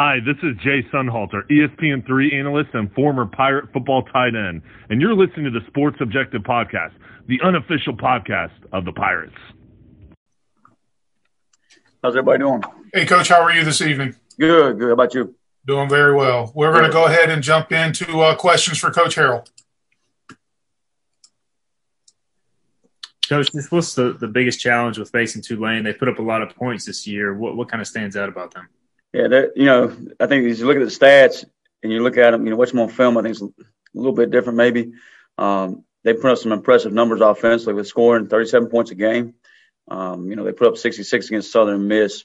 Hi, this is Jay Sunhalter, ESPN3 analyst and former Pirate football tight end, and you're listening to the Sports Objective Podcast, the unofficial podcast of the Pirates. How's everybody doing? Hey, Coach, how are you this evening? Good, good. How about you? Doing very well. We're going to go ahead and jump into uh, questions for Coach Harrell. Coach, what's the, the biggest challenge with facing Tulane? They put up a lot of points this year. What what kind of stands out about them? Yeah, you know, I think as you look at the stats and you look at them, you know, them on film, I think it's a little bit different maybe. Um, they put up some impressive numbers offensively with scoring 37 points a game. Um, you know, they put up 66 against Southern Miss.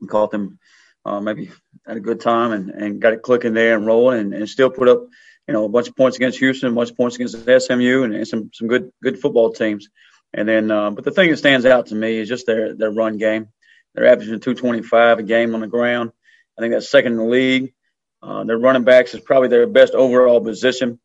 We caught them uh, maybe at a good time and, and got it clicking there and rolling and, and still put up, you know, a bunch of points against Houston, a bunch of points against SMU and, and some, some good, good football teams. And then, uh, but the thing that stands out to me is just their, their run game. They're averaging 225 a game on the ground. I think that's second in the league. Uh, their running backs is probably their best overall position.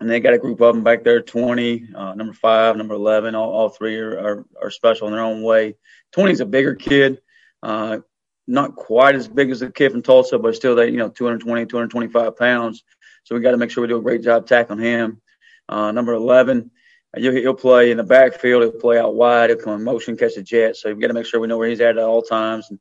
And they got a group of them back there 20, uh, number five, number 11. All, all three are, are, are, special in their own way. 20 is a bigger kid, uh, not quite as big as the kid from Tulsa, but still, they, you know, 220, 225 pounds. So we got to make sure we do a great job tackling him. Uh, number 11, he'll play in the backfield. He'll play out wide. He'll come in motion, catch a jet. So we've got to make sure we know where he's at at all times. And,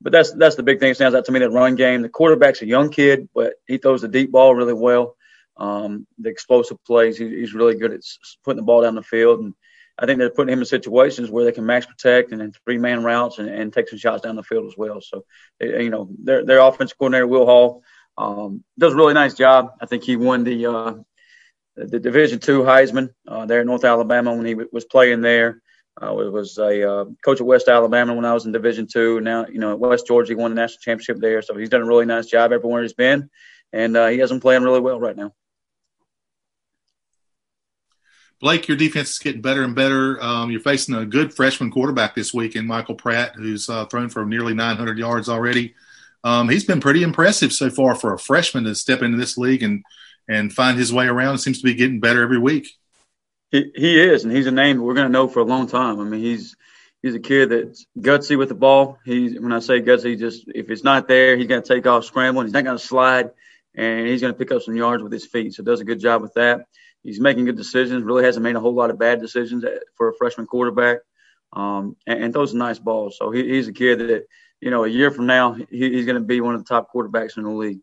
but that's that's the big thing that stands out to me. That run game. The quarterback's a young kid, but he throws the deep ball really well. Um, the explosive plays, he, he's really good at putting the ball down the field. And I think they're putting him in situations where they can max protect and then three man routes and, and take some shots down the field as well. So, you know, their their offensive coordinator Will Hall um, does a really nice job. I think he won the uh, the Division two Heisman uh, there in North Alabama when he w- was playing there. Uh, was a uh, coach at West Alabama when I was in Division two. Now, you know, at West Georgia, he won the national championship there. So he's done a really nice job everywhere he's been, and he has them playing really well right now. Blake, your defense is getting better and better. Um, you're facing a good freshman quarterback this week in Michael Pratt, who's uh, thrown for nearly 900 yards already. Um, he's been pretty impressive so far for a freshman to step into this league and and find his way around. It seems to be getting better every week. He he is, and he's a name we're going to know for a long time. I mean, he's he's a kid that's gutsy with the ball. He's when I say gutsy, just if it's not there, he's going to take off scrambling. He's not going to slide, and he's going to pick up some yards with his feet. So does a good job with that. He's making good decisions. Really hasn't made a whole lot of bad decisions for a freshman quarterback, um, and, and throws nice balls. So he, he's a kid that you know a year from now he, he's going to be one of the top quarterbacks in the league.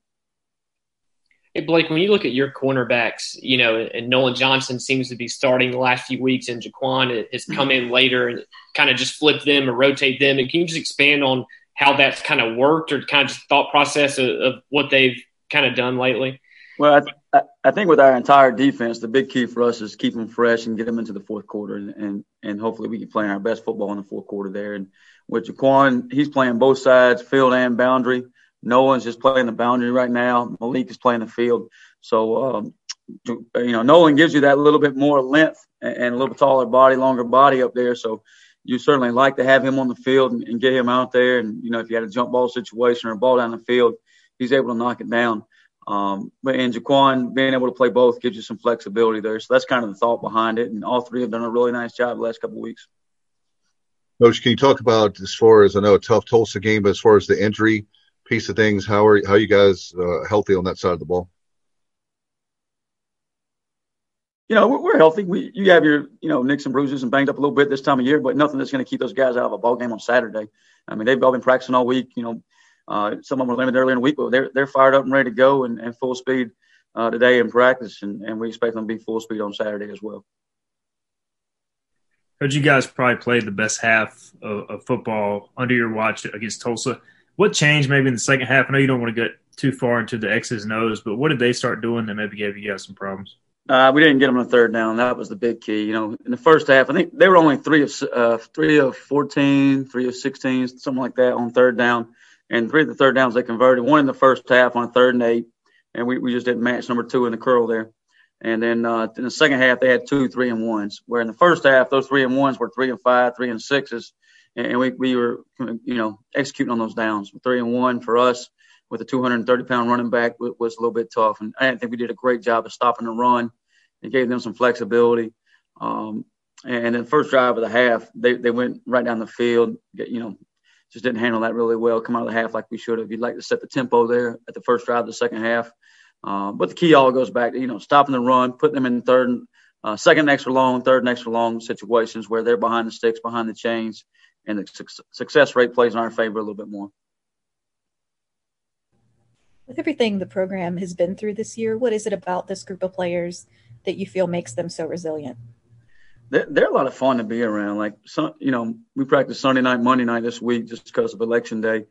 Hey, Blake, when you look at your cornerbacks, you know, and Nolan Johnson seems to be starting the last few weeks, and Jaquan has come in later and kind of just flip them or rotate them. And can you just expand on how that's kind of worked or kind of just thought process of, of what they've kind of done lately? Well, I, I, think with our entire defense, the big key for us is keep them fresh and get them into the fourth quarter, and and, and hopefully we can play our best football in the fourth quarter there. And with Jaquan, he's playing both sides, field and boundary. Nolan's just playing the boundary right now. Malik is playing the field. So, um, you know, Nolan gives you that little bit more length and a little taller body, longer body up there. So you certainly like to have him on the field and, and get him out there. And, you know, if you had a jump ball situation or a ball down the field, he's able to knock it down. Um, but in Jaquan, being able to play both gives you some flexibility there. So that's kind of the thought behind it. And all three have done a really nice job the last couple of weeks. Coach, can you talk about as far as I know a tough Tulsa game, but as far as the injury – piece of things. How are how are you guys uh, healthy on that side of the ball? You know, we're, we're, healthy. We you have your you know nicks and bruises and banged up a little bit this time of year, but nothing that's going to keep those guys out of a ball game on Saturday. I mean, they've all been practicing all week. You know, uh, some of them were limited earlier in the week, but they're they're fired up and ready to go and, and full speed uh, today in practice, and, and we expect them to be full speed on Saturday as well. Coach, you guys probably played the best half of, of football under your watch against Tulsa what changed maybe in the second half? I know you don't want to get too far into the X's and O's, but what did they start doing that maybe gave you guys some problems? Uh, we didn't get them on the third down. That was the big key. You know, in the first half, I think they were only three of uh, three of 14, three of 16, something like that on third down. And three of the third downs they converted. One in the first half on third and eight, and we, we just didn't match number two in the curl there. And then uh, in the second half, they had two three and ones. Where in the first half, those three and ones were three and five, three and sixes, and we, we were, you know, executing on those downs. Three and one for us with a 230 pound running back was a little bit tough. And I think we did a great job of stopping the run. It gave them some flexibility. Um, and then first drive of the half, they, they went right down the field, you know, just didn't handle that really well. Come out of the half like we should have. You'd like to set the tempo there at the first drive of the second half. Uh, but the key all goes back to you know stopping the run, putting them in third, uh, second extra long, third extra long situations where they're behind the sticks, behind the chains, and the su- success rate plays in our favor a little bit more. With everything the program has been through this year, what is it about this group of players that you feel makes them so resilient? They're, they're a lot of fun to be around. Like, some, you know, we practiced Sunday night, Monday night this week just because of election day.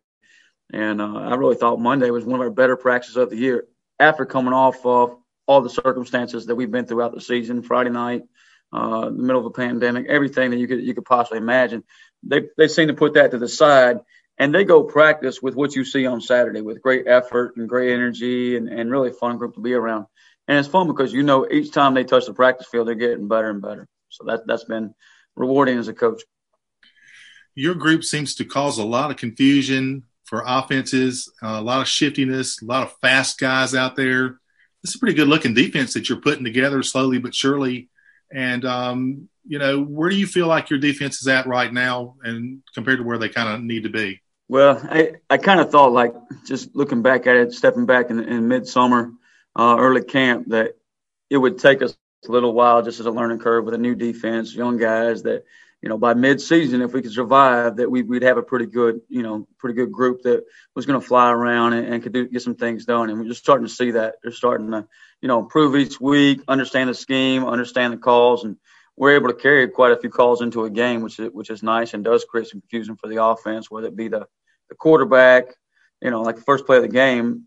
And uh, I really thought Monday was one of our better practices of the year after coming off of all the circumstances that we've been throughout the season, Friday night, uh, the middle of a pandemic, everything that you could you could possibly imagine. They they seem to put that to the side and they go practice with what you see on Saturday with great effort and great energy and, and really fun group to be around. And it's fun because you know each time they touch the practice field, they're getting better and better. So that that's been rewarding as a coach. Your group seems to cause a lot of confusion for offenses, uh, a lot of shiftiness, a lot of fast guys out there. It's a pretty good looking defense that you're putting together slowly but surely. And um, you know, where do you feel like your defense is at right now, and compared to where they kind of need to be? Well, I, I kind of thought like just looking back at it, stepping back in, in midsummer, uh, early camp, that it would take us a little while just as a learning curve with a new defense, young guys that you know, by mid-season, if we could survive, that we, would have a pretty good, you know, pretty good group that was going to fly around and, and could do, get some things done. And we're just starting to see that they're starting to, you know, improve each week, understand the scheme, understand the calls, and we're able to carry quite a few calls into a game, which is which is nice and does create some confusion for the offense, whether it be the the quarterback, you know, like the first play of the game.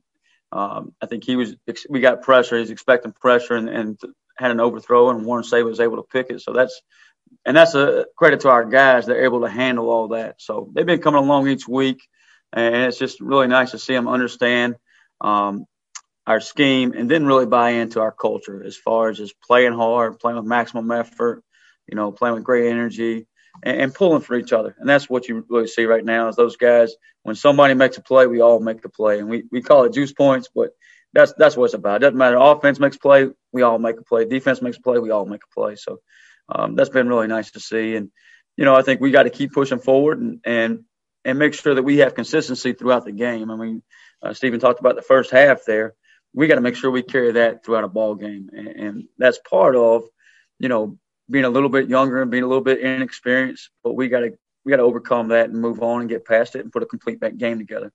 Um, I think he was we got pressure. He's expecting pressure and, and had an overthrow, and Warren Say was able to pick it. So that's and that's a credit to our guys. They're able to handle all that. So they've been coming along each week, and it's just really nice to see them understand um, our scheme and then really buy into our culture as far as just playing hard, playing with maximum effort, you know, playing with great energy. And, and pulling for each other, and that's what you really see right now. Is those guys when somebody makes a play, we all make a play, and we, we call it juice points, but that's that's what it's about. It doesn't matter. Offense makes play, we all make a play. Defense makes play, we all make a play. So um, that's been really nice to see. And you know, I think we got to keep pushing forward and and and make sure that we have consistency throughout the game. I mean, uh, Stephen talked about the first half there. We got to make sure we carry that throughout a ball game, and, and that's part of, you know, being a little bit younger and being a little bit inexperienced. But we got to we got to overcome that and move on and get past it and put a complete game together.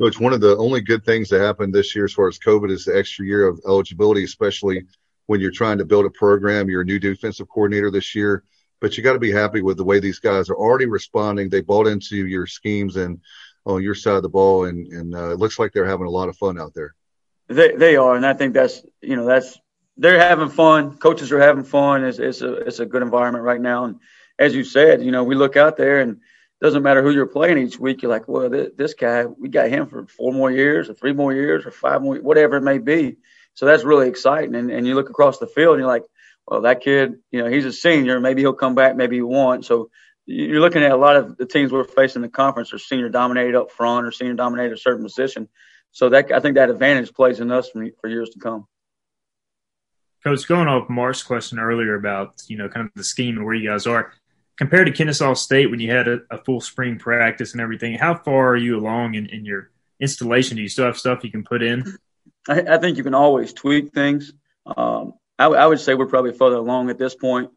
Coach, one of the only good things that happened this year as far as COVID is the extra year of eligibility, especially when you're trying to build a program. You're a new defensive coordinator this year, but you got to be happy with the way these guys are already responding. They bought into your schemes and on your side of the ball, and and uh, it looks like they're having a lot of fun out there. They they are, and I think that's you know that's they're having fun. Coaches are having fun. It's it's a it's a good environment right now, and as you said, you know we look out there and doesn't matter who you're playing each week. You're like, well, this, this guy, we got him for four more years, or three more years, or five more, whatever it may be so that's really exciting. And, and you look across the field and you're like, well, that kid, you know, he's a senior. Maybe he'll come back. Maybe he won't. So you're looking at a lot of the teams we're facing in the conference are senior dominated up front or senior dominated a certain position. So that I think that advantage plays in us for, for years to come. Coach, going off Mark's question earlier about you know kind of the scheme and where you guys are compared to Kennesaw State when you had a, a full spring practice and everything, how far are you along in, in your installation? Do you still have stuff you can put in? I, I think you can always tweak things. Um, I, I, would say we're probably further along at this point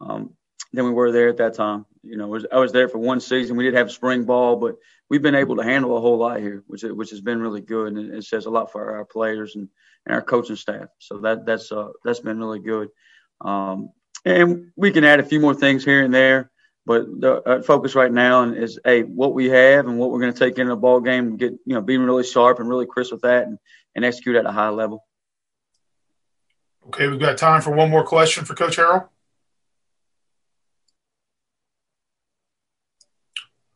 um, than we were there at that time. You know, was, I was there for one season. We did have spring ball, but we've been able to handle a whole lot here, which which has been really good, and it says a lot for our players and, and our coaching staff. So that that's uh, that's been really good. Um, and we can add a few more things here and there, but the uh, focus right now is a what we have and what we're going to take into the ball game and get you know being really sharp and really crisp with that and and execute at a high level. Okay, we've got time for one more question for Coach Harrell.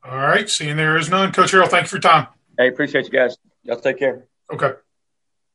All right, seeing there is none. Coach Harrell, thank you for your time. Hey, appreciate you guys. Y'all take care. Okay.